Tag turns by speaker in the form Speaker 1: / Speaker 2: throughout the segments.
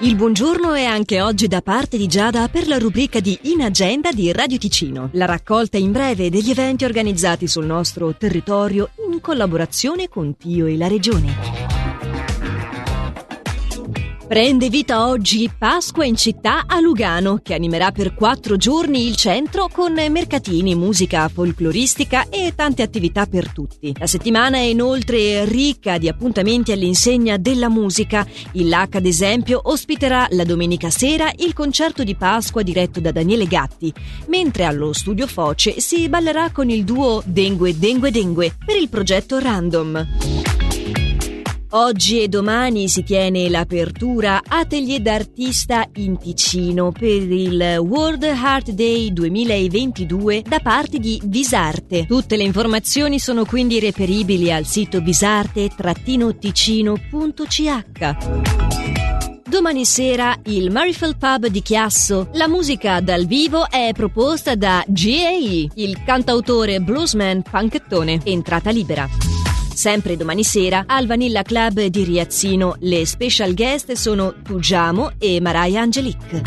Speaker 1: Il buongiorno è anche oggi da parte di Giada per la rubrica di In Agenda di Radio Ticino, la raccolta in breve degli eventi organizzati sul nostro territorio in collaborazione con Tio e la Regione. Prende vita oggi Pasqua in città a Lugano, che animerà per quattro giorni il centro con mercatini, musica folcloristica e tante attività per tutti. La settimana è inoltre ricca di appuntamenti all'insegna della musica. Il LAC, ad esempio, ospiterà la domenica sera il concerto di Pasqua diretto da Daniele Gatti, mentre allo studio Foce si ballerà con il duo Dengue Dengue Dengue per il progetto Random. Oggi e domani si tiene l'apertura Atelier d'artista in Ticino per il World Heart Day 2022 da parte di Visarte. Tutte le informazioni sono quindi reperibili al sito visarte-ticino.ch. Domani sera il Marifel Pub di Chiasso. La musica dal vivo è proposta da GAE, il cantautore bluesman panchettone. Entrata libera. Sempre domani sera al Vanilla Club di Riazzino le special guest sono Tugiamo e Mariah Angelique.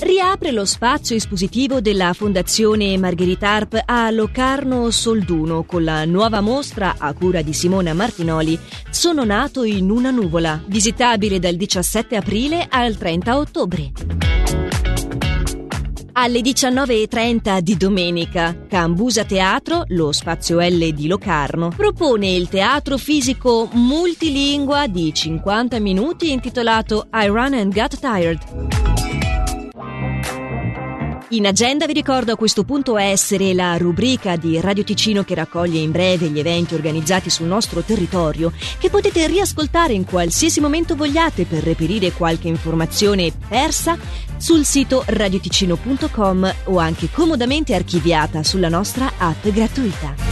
Speaker 1: Riapre lo spazio espositivo della Fondazione Margherita Arp a Locarno Solduno con la nuova mostra a cura di Simona Martinoli Sono nato in una nuvola, visitabile dal 17 aprile al 30 ottobre. Alle 19.30 di domenica, Cambusa Teatro, lo spazio L di Locarno, propone il teatro fisico multilingua di 50 minuti intitolato I Run and Got Tired. In agenda vi ricordo a questo punto essere la rubrica di Radio Ticino che raccoglie in breve gli eventi organizzati sul nostro territorio che potete riascoltare in qualsiasi momento vogliate per reperire qualche informazione persa sul sito radioticino.com o anche comodamente archiviata sulla nostra app gratuita.